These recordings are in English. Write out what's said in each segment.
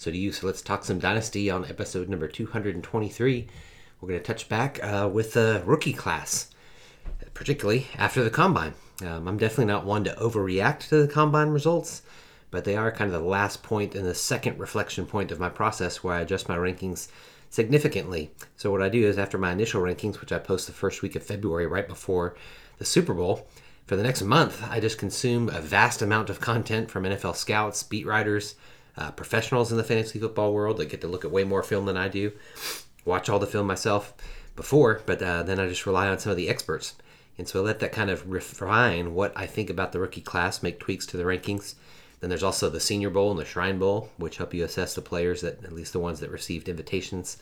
So to you, so let's talk some Dynasty on episode number 223. We're going to touch back uh, with the rookie class, particularly after the combine. Um, I'm definitely not one to overreact to the combine results, but they are kind of the last point and the second reflection point of my process where I adjust my rankings significantly. So what I do is after my initial rankings, which I post the first week of February, right before the Super Bowl, for the next month, I just consume a vast amount of content from NFL scouts, beat writers, uh, professionals in the fantasy football world that get to look at way more film than I do, watch all the film myself before, but uh, then I just rely on some of the experts. And so I let that kind of refine what I think about the rookie class, make tweaks to the rankings. Then there's also the Senior Bowl and the Shrine Bowl, which help you assess the players that, at least the ones that received invitations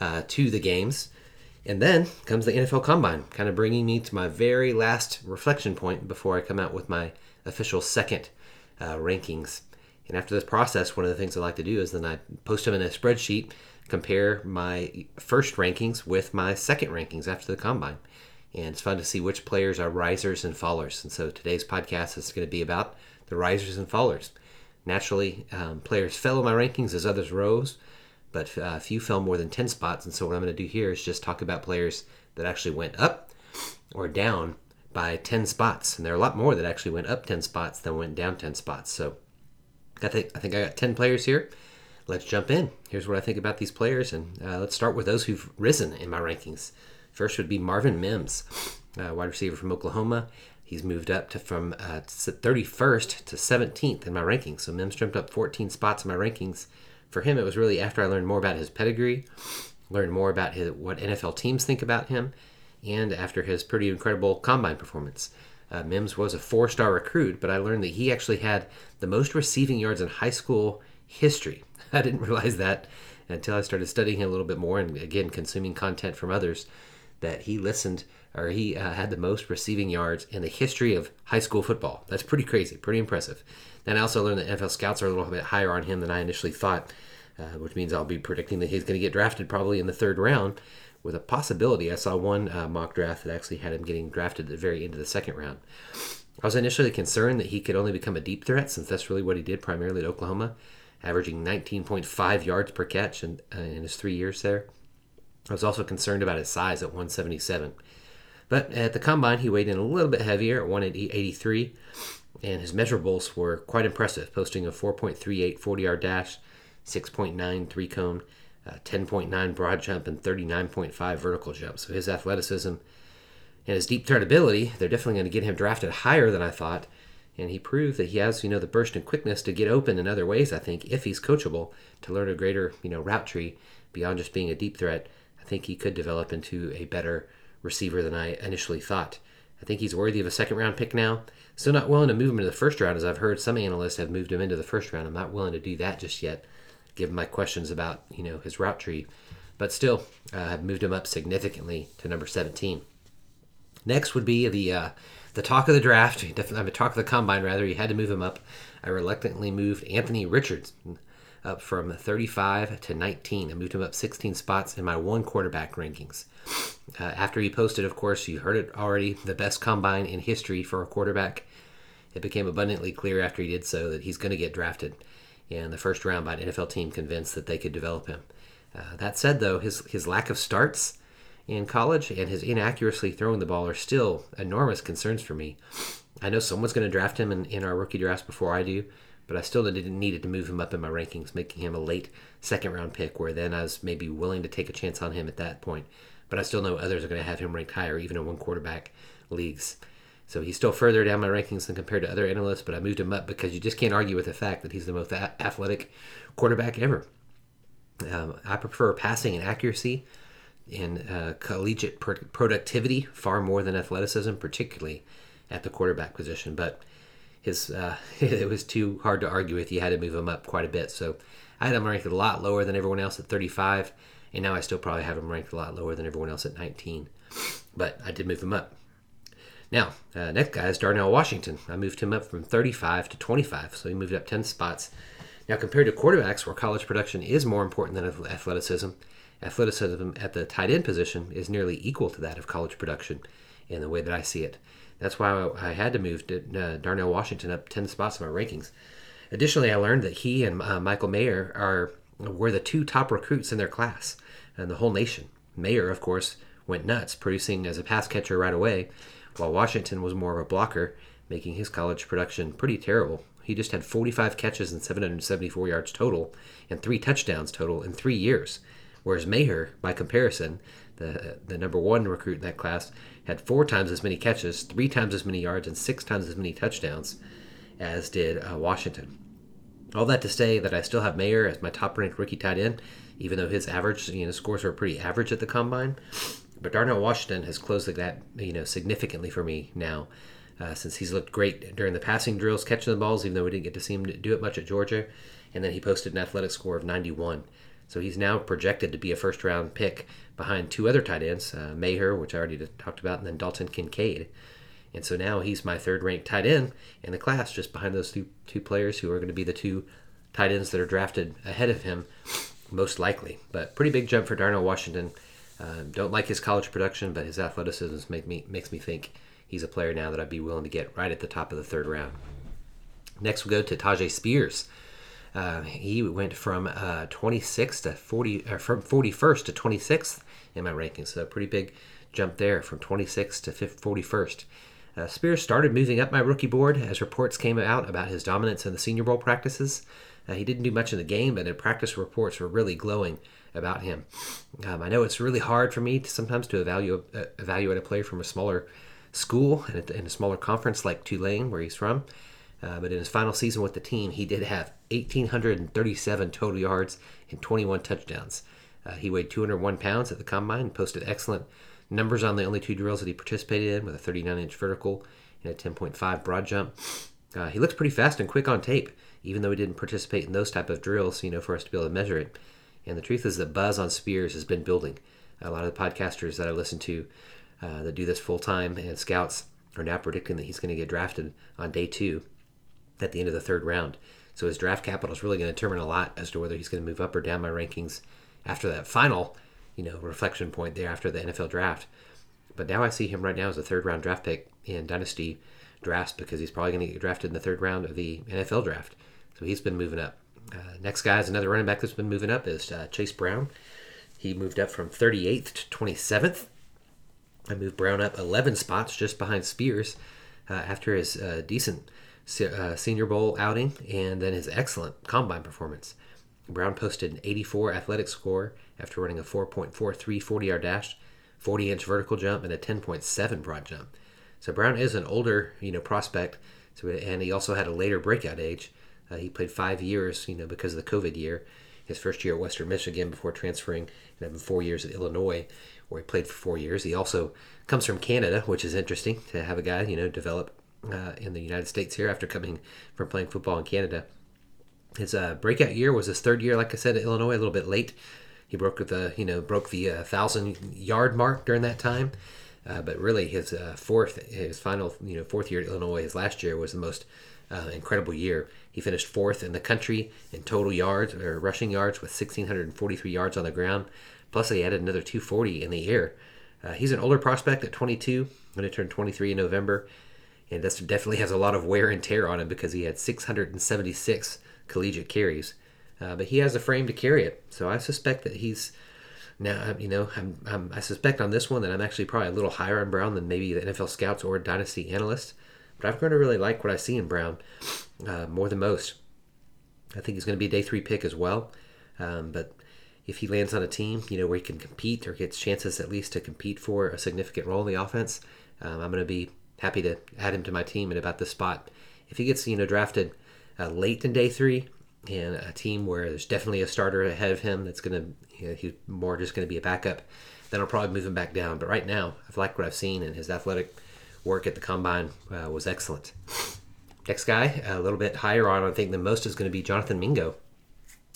uh, to the games. And then comes the NFL Combine, kind of bringing me to my very last reflection point before I come out with my official second uh, rankings. And after this process, one of the things I like to do is then I post them in a spreadsheet, compare my first rankings with my second rankings after the combine. And it's fun to see which players are risers and fallers. And so today's podcast is going to be about the risers and fallers. Naturally, um, players fell in my rankings as others rose, but uh, few fell more than 10 spots. And so what I'm going to do here is just talk about players that actually went up or down by 10 spots. And there are a lot more that actually went up 10 spots than went down 10 spots. So I think I think I got ten players here. Let's jump in. Here's what I think about these players, and uh, let's start with those who've risen in my rankings. First would be Marvin Mims, uh, wide receiver from Oklahoma. He's moved up to from uh, 31st to 17th in my rankings. So Mims jumped up 14 spots in my rankings. For him, it was really after I learned more about his pedigree, learned more about his, what NFL teams think about him, and after his pretty incredible combine performance. Uh, Mims was a four star recruit, but I learned that he actually had the most receiving yards in high school history. I didn't realize that until I started studying him a little bit more and again consuming content from others that he listened or he uh, had the most receiving yards in the history of high school football. That's pretty crazy, pretty impressive. Then I also learned that NFL scouts are a little bit higher on him than I initially thought, uh, which means I'll be predicting that he's going to get drafted probably in the third round with a possibility. I saw one uh, mock draft that actually had him getting drafted at the very end of the second round. I was initially concerned that he could only become a deep threat since that's really what he did primarily at Oklahoma, averaging 19.5 yards per catch in, uh, in his three years there. I was also concerned about his size at 177. But at the combine, he weighed in a little bit heavier at 183, and his measurables were quite impressive, posting a 4.38 40 yard dash, 6.9 three cone, uh, 10.9 broad jump and 39.5 vertical jump. So his athleticism and his deep threat ability, they're definitely going to get him drafted higher than I thought. And he proved that he has, you know, the burst and quickness to get open in other ways, I think, if he's coachable, to learn a greater, you know, route tree beyond just being a deep threat. I think he could develop into a better receiver than I initially thought. I think he's worthy of a second round pick now. Still not willing to move him into the first round, as I've heard some analysts have moved him into the first round. I'm not willing to do that just yet given my questions about you know his route tree, but still uh, have moved him up significantly to number 17. Next would be the uh, the talk of the draft. Definitely, the talk of the combine rather. You had to move him up. I reluctantly moved Anthony Richardson up from 35 to 19. I moved him up 16 spots in my one quarterback rankings. Uh, after he posted, of course, you heard it already, the best combine in history for a quarterback. It became abundantly clear after he did so that he's going to get drafted in the first round by an NFL team convinced that they could develop him. Uh, that said, though, his, his lack of starts in college and his inaccuracy throwing the ball are still enormous concerns for me. I know someone's going to draft him in, in our rookie drafts before I do, but I still didn't needed to move him up in my rankings, making him a late second round pick, where then I was maybe willing to take a chance on him at that point. But I still know others are going to have him ranked higher, even in one quarterback leagues. So he's still further down my rankings than compared to other analysts, but I moved him up because you just can't argue with the fact that he's the most a- athletic quarterback ever. Um, I prefer passing and accuracy and uh, collegiate pr- productivity far more than athleticism, particularly at the quarterback position. But his uh, it was too hard to argue with. You had to move him up quite a bit. So I had him ranked a lot lower than everyone else at 35, and now I still probably have him ranked a lot lower than everyone else at 19. But I did move him up. Now, uh, next guy is Darnell Washington. I moved him up from 35 to 25, so he moved up 10 spots. Now, compared to quarterbacks, where college production is more important than athleticism, athleticism at the tight end position is nearly equal to that of college production in the way that I see it. That's why I had to move uh, Darnell Washington up 10 spots in my rankings. Additionally, I learned that he and uh, Michael Mayer are were the two top recruits in their class and the whole nation. Mayer, of course, went nuts, producing as a pass catcher right away, while Washington was more of a blocker, making his college production pretty terrible. He just had 45 catches and 774 yards total and three touchdowns total in three years. Whereas Mayer, by comparison, the, the number one recruit in that class, had four times as many catches, three times as many yards, and six times as many touchdowns as did uh, Washington. All that to say that I still have Mayer as my top ranked rookie tight end, even though his average you know scores were pretty average at the combine. But Darnell Washington has closed the gap, you know, significantly for me now, uh, since he's looked great during the passing drills, catching the balls, even though we didn't get to see him do it much at Georgia. And then he posted an athletic score of 91. So he's now projected to be a first round pick behind two other tight ends, uh, Mayer, which I already talked about, and then Dalton Kincaid. And so now he's my third ranked tight end in the class, just behind those two, two players who are going to be the two tight ends that are drafted ahead of him, most likely. But pretty big jump for Darnell Washington. Uh, don't like his college production, but his athleticism make me makes me think he's a player now that I'd be willing to get right at the top of the third round. Next, we'll go to Tyjae Spears. Uh, he went from uh, 26 to 40, or from 41st to 26th in my rankings. So a pretty big jump there from 26th to 41st. Uh, Spears started moving up my rookie board as reports came out about his dominance in the Senior Bowl practices. Uh, he didn't do much in the game, but the practice reports were really glowing about him. Um, I know it's really hard for me to sometimes to evaluate uh, evaluate a player from a smaller school and in a smaller conference like Tulane, where he's from. Uh, but in his final season with the team, he did have 1,837 total yards and 21 touchdowns. Uh, he weighed 201 pounds at the combine and posted excellent numbers on the only two drills that he participated in with a 39 inch vertical and a 10.5 broad jump. Uh, he looks pretty fast and quick on tape, even though he didn't participate in those type of drills, you know, for us to be able to measure it. And the truth is that buzz on Spears has been building. A lot of the podcasters that I listen to uh, that do this full time and scouts are now predicting that he's going to get drafted on day two at the end of the third round. So his draft capital is really going to determine a lot as to whether he's going to move up or down my rankings after that final, you know, reflection point there after the NFL draft. But now I see him right now as a third round draft pick in dynasty drafts because he's probably going to get drafted in the third round of the NFL draft. So he's been moving up. Uh, next guy is another running back that's been moving up is uh, Chase Brown. He moved up from 38th to 27th. I moved Brown up 11 spots just behind Spears uh, after his uh, decent uh, Senior Bowl outing and then his excellent combine performance. Brown posted an 84 athletic score after running a 4.43 40 yard dash, 40 inch vertical jump, and a 10.7 broad jump. So Brown is an older, you know, prospect. So and he also had a later breakout age. Uh, he played five years, you know, because of the COVID year. His first year at Western Michigan before transferring and having four years at Illinois, where he played for four years. He also comes from Canada, which is interesting to have a guy, you know, develop uh, in the United States here after coming from playing football in Canada. His uh, breakout year was his third year, like I said, at Illinois, a little bit late. He broke the you know broke the uh, thousand yard mark during that time, uh, but really his uh, fourth, his final you know fourth year at Illinois, his last year was the most uh, incredible year. He finished fourth in the country in total yards or rushing yards with 1,643 yards on the ground. Plus, he added another 240 in the air. Uh, he's an older prospect at 22, going to turn 23 in November and this definitely has a lot of wear and tear on him because he had 676 collegiate carries. Uh, but he has a frame to carry it, so I suspect that he's now. You know, I'm, I'm, i suspect on this one that I'm actually probably a little higher on Brown than maybe the NFL scouts or dynasty analysts. But I'm going to really like what I see in Brown uh, more than most. I think he's going to be a day three pick as well. Um, but if he lands on a team, you know, where he can compete or gets chances at least to compete for a significant role in the offense, um, I'm going to be happy to add him to my team at about this spot. If he gets you know drafted uh, late in day three, and a team where there's definitely a starter ahead of him that's going to you know, he's more just going to be a backup, then I'll probably move him back down. But right now, I've liked what I've seen, and his athletic work at the combine uh, was excellent. Next guy, a little bit higher on, I think, than most is going to be Jonathan Mingo.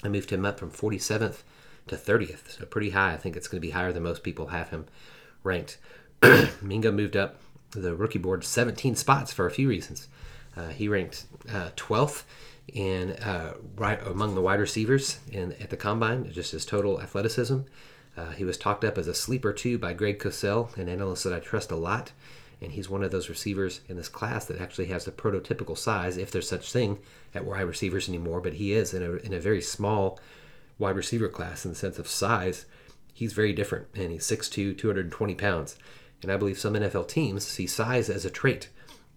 I moved him up from 47th to 30th, so pretty high. I think it's going to be higher than most people have him ranked. Mingo moved up the rookie board 17 spots for a few reasons. Uh, he ranked uh, 12th in uh, right among the wide receivers in at the combine, just his total athleticism. Uh, he was talked up as a sleeper too by Greg Cosell, an analyst that I trust a lot, and he's one of those receivers in this class that actually has the prototypical size, if there's such thing at wide receivers anymore. But he is in a in a very small wide receiver class in the sense of size. He's very different, and he's 6'2", 220 pounds. And I believe some NFL teams see size as a trait,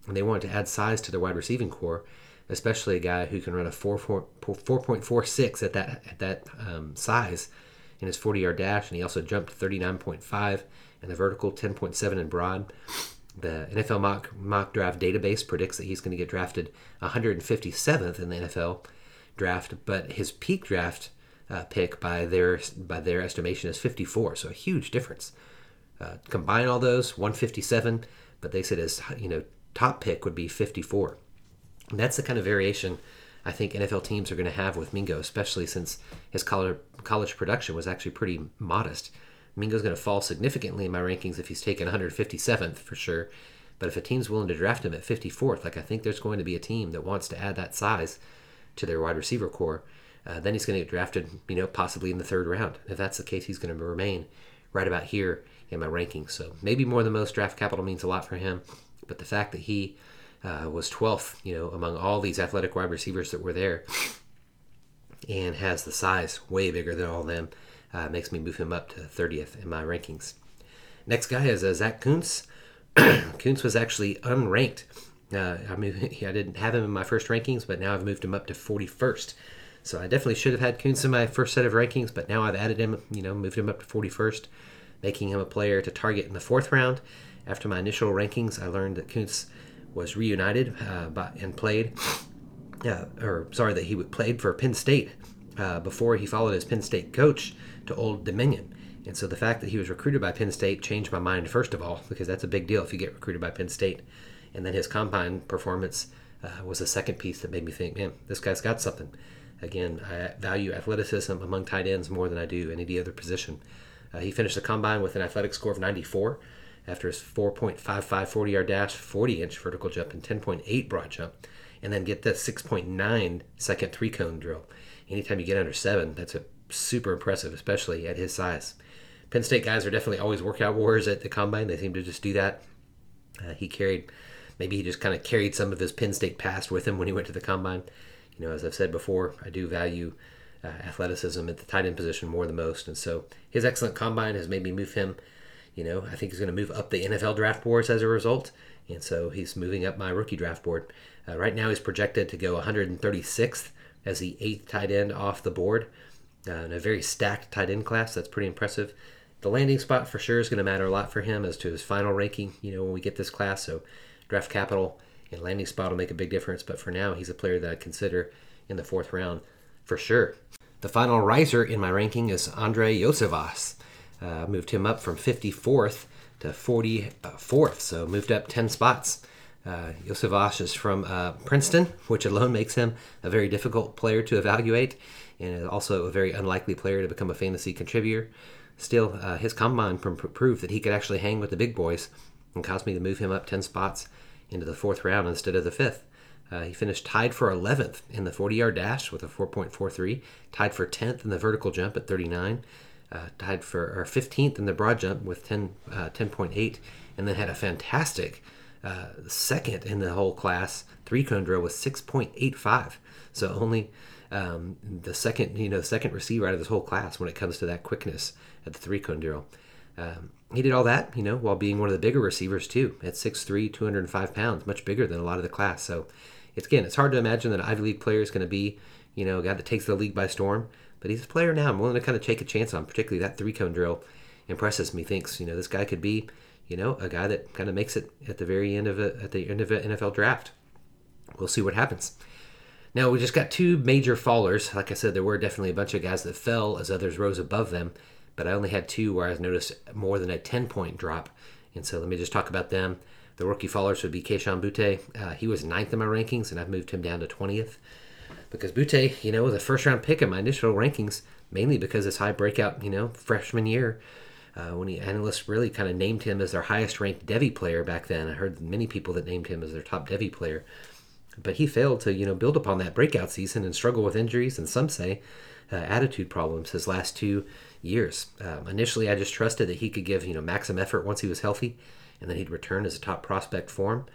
and they want to add size to their wide receiving corps, especially a guy who can run a 4, 4, 4.46 at that at that um, size in his 40 yard dash, and he also jumped 39.5 in the vertical, 10.7 in broad. The NFL mock, mock draft database predicts that he's going to get drafted 157th in the NFL draft, but his peak draft uh, pick by their by their estimation is 54, so a huge difference. Uh, combine all those, 157, but they said his you know top pick would be 54. And that's the kind of variation I think NFL teams are going to have with Mingo, especially since his college college production was actually pretty modest. Mingo's going to fall significantly in my rankings if he's taken 157th for sure. But if a team's willing to draft him at 54th, like I think there's going to be a team that wants to add that size to their wide receiver corps, uh, then he's going to get drafted, you know, possibly in the third round. If that's the case, he's going to remain right about here in my rankings. So maybe more than most draft capital means a lot for him. But the fact that he uh, was 12th, you know, among all these athletic wide receivers that were there and has the size way bigger than all them uh, makes me move him up to 30th in my rankings. Next guy is uh, Zach Kuntz. Kuntz was actually unranked. Uh, I I didn't have him in my first rankings, but now I've moved him up to 41st. So I definitely should have had Kuntz in my first set of rankings, but now I've added him, you know, moved him up to 41st, making him a player to target in the fourth round. After my initial rankings, I learned that Kuntz was reunited uh, by, and played, uh, or sorry, that he played for Penn State uh, before he followed his Penn State coach to Old Dominion. And so the fact that he was recruited by Penn State changed my mind, first of all, because that's a big deal if you get recruited by Penn State. And then his combine performance uh, was a second piece that made me think, man, this guy's got something. Again, I value athleticism among tight ends more than I do any other position. Uh, he finished the combine with an athletic score of 94 after his 4.55 40 yard dash, 40 inch vertical jump, and 10.8 broad jump. And then get the 6.9 second three cone drill. Anytime you get under seven, that's a super impressive, especially at his size. Penn State guys are definitely always workout warriors at the combine. They seem to just do that. Uh, he carried, maybe he just kind of carried some of his Penn State past with him when he went to the combine. You know, as I've said before, I do value uh, athleticism at the tight end position more than most, and so his excellent combine has made me move him. You know, I think he's going to move up the NFL draft boards as a result, and so he's moving up my rookie draft board. Uh, right now, he's projected to go 136th as the eighth tight end off the board uh, in a very stacked tight end class. That's pretty impressive. The landing spot for sure is going to matter a lot for him as to his final ranking, you know, when we get this class. So draft capital and landing spot will make a big difference. But for now, he's a player that I consider in the fourth round for sure. The final riser in my ranking is Andre Iosivas. Uh, moved him up from 54th to 44th, so moved up 10 spots. Uh, is from uh, Princeton, which alone makes him a very difficult player to evaluate and also a very unlikely player to become a fantasy contributor. Still, uh, his combine proved that he could actually hang with the big boys and caused me to move him up 10 spots into the fourth round instead of the fifth. Uh, he finished tied for 11th in the 40 yard dash with a 4.43, tied for 10th in the vertical jump at 39, uh, tied for or 15th in the broad jump with 10, uh, 10.8, and then had a fantastic uh, second in the whole class, three cone drill with 6.85. So only um, the second, you know, second receiver out of this whole class when it comes to that quickness at the three cone drill. Um, he did all that, you know, while being one of the bigger receivers too, at 6'3", 205 pounds, much bigger than a lot of the class. So, it's again, it's hard to imagine that an Ivy League player is going to be, you know, a guy that takes the league by storm. But he's a player now. I'm willing to kind of take a chance on, particularly that three cone drill impresses me. Thinks, you know, this guy could be, you know, a guy that kind of makes it at the very end of a, at the end of an NFL draft. We'll see what happens. Now, we just got two major fallers. Like I said, there were definitely a bunch of guys that fell as others rose above them, but I only had two where I noticed more than a 10 point drop. And so let me just talk about them. The rookie fallers would be Kayshon Boutte. Uh, he was ninth in my rankings, and I've moved him down to 20th. because Boutte, you know, was a first round pick in my initial rankings, mainly because his high breakout, you know, freshman year. Uh, when the analysts really kind of named him as their highest ranked Devy player back then. I heard many people that named him as their top Devy player. But he failed to, you know, build upon that breakout season and struggle with injuries and some say uh, attitude problems his last two years. Um, initially, I just trusted that he could give, you know, maximum effort once he was healthy and then he'd return as a top prospect form.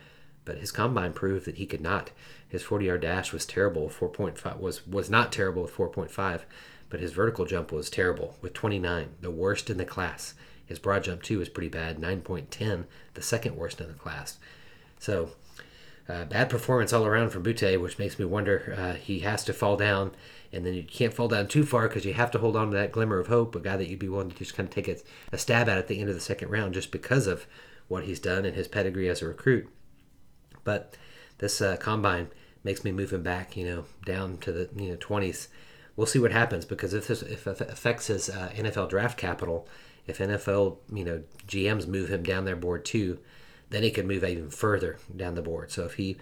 But his combine proved that he could not. His 40-yard dash was terrible, 4.5 was was not terrible with 4.5, but his vertical jump was terrible with 29, the worst in the class. His broad jump too was pretty bad, 9.10, the second worst in the class. So uh, bad performance all around from Boutte, which makes me wonder uh, he has to fall down, and then you can't fall down too far because you have to hold on to that glimmer of hope, a guy that you'd be willing to just kind of take a, a stab at at the end of the second round just because of what he's done and his pedigree as a recruit. But this uh, combine makes me move him back, you know, down to the you know 20s. We'll see what happens because if this if it affects his uh, NFL draft capital, if NFL you know GMs move him down their board too, then he could move even further down the board. So if he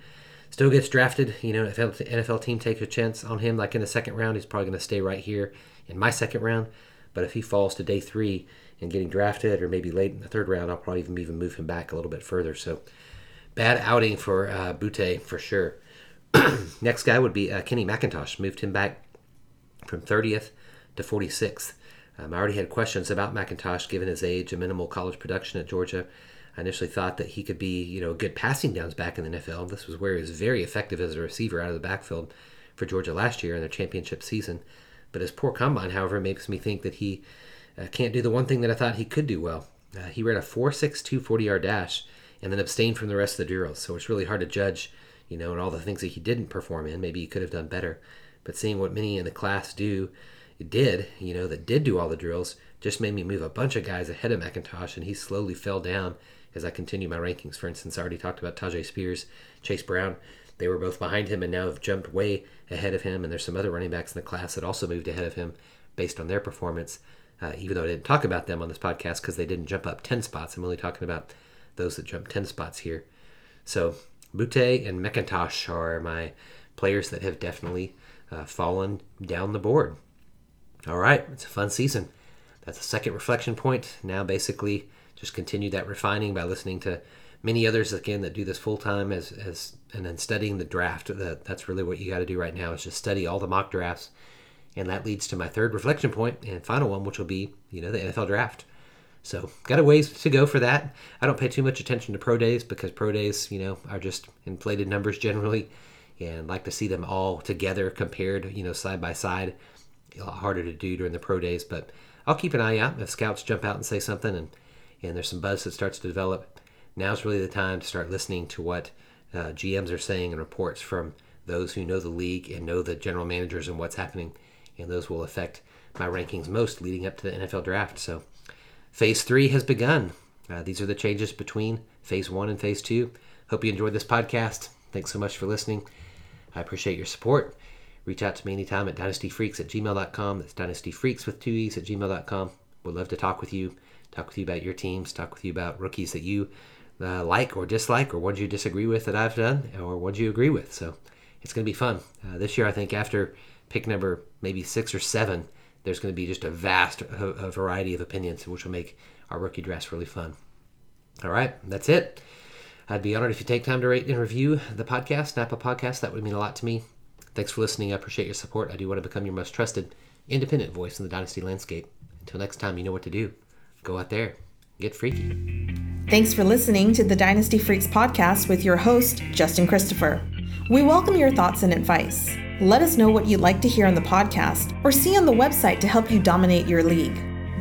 still gets drafted, you know, if NFL team takes a chance on him like in the second round, he's probably going to stay right here in my second round. But if he falls to day three and getting drafted, or maybe late in the third round, I'll probably even even move him back a little bit further. So bad outing for uh, Boutte for sure. Next guy would be uh, Kenny McIntosh. Moved him back from 30th to 46th. Um, I already had questions about McIntosh given his age and minimal college production at Georgia. I initially thought that he could be, you know, good passing downs back in the NFL. This was where he was very effective as a receiver out of the backfield for Georgia last year in their championship season. But his poor combine, however, makes me think that he uh, can't do the one thing that I thought he could do well. Uh, he ran a 4.62 40 yard dash and then abstained from the rest of the drills. So it's really hard to judge, you know, and all the things that he didn't perform in. Maybe he could have done better. But seeing what many in the class do, did, you know, that did do all the drills, just made me move a bunch of guys ahead of McIntosh, and he slowly fell down as I continue my rankings. For instance, I already talked about Tyjae Spears, Chase Brown. They were both behind him and now have jumped way ahead of him. And there's some other running backs in the class that also moved ahead of him based on their performance, uh, even though I didn't talk about them on this podcast because they didn't jump up 10 spots. I'm only talking about those that jumped 10 spots here. So Boutte and McIntosh are my players that have definitely uh, fallen down the board. All right, it's a fun season. That's a second reflection point. Now, basically, just continue that refining by listening to many others again that do this full time as, as and then studying the draft. That that's really what you got to do right now is just study all the mock drafts, and that leads to my third reflection point and final one, which will be you know the NFL draft. So got a ways to go for that. I don't pay too much attention to pro days because pro days, you know, are just inflated numbers generally, and like to see them all together compared, you know, side by side. A lot harder to do during the pro days, but I'll keep an eye out if scouts jump out and say something and and there's some buzz that starts to develop. Now's really the time to start listening to what uh, GMs are saying and reports from those who know the league and know the general managers and what's happening, and those will affect my rankings most leading up to the NFL draft. So Phase three has begun. Uh, these are the changes between phase one and phase two. Hope you enjoyed this podcast. Thanks so much for listening. I appreciate your support. Reach out to me anytime at dynastyfreaks at gmail.com. That's dynastyfreaks with two E's at gmail.com. Would love to talk with you, talk with you about your teams, talk with you about rookies that you uh, like or dislike, or ones you disagree with that I've done, or ones you agree with. So it's going to be fun. Uh, this year, I think after pick number maybe six or seven, there's going to be just a vast a, a variety of opinions, which will make our rookie dress really fun. All right, that's it. I'd be honored if you take time to rate and review the podcast, Napa Podcast. That would mean a lot to me. Thanks for listening. I appreciate your support. I do want to become your most trusted, independent voice in the Dynasty landscape. Until next time, you know what to do. Go out there, get freaky. Thanks for listening to the Dynasty Freaks podcast with your host, Justin Christopher. We welcome your thoughts and advice. Let us know what you'd like to hear on the podcast or see on the website to help you dominate your league.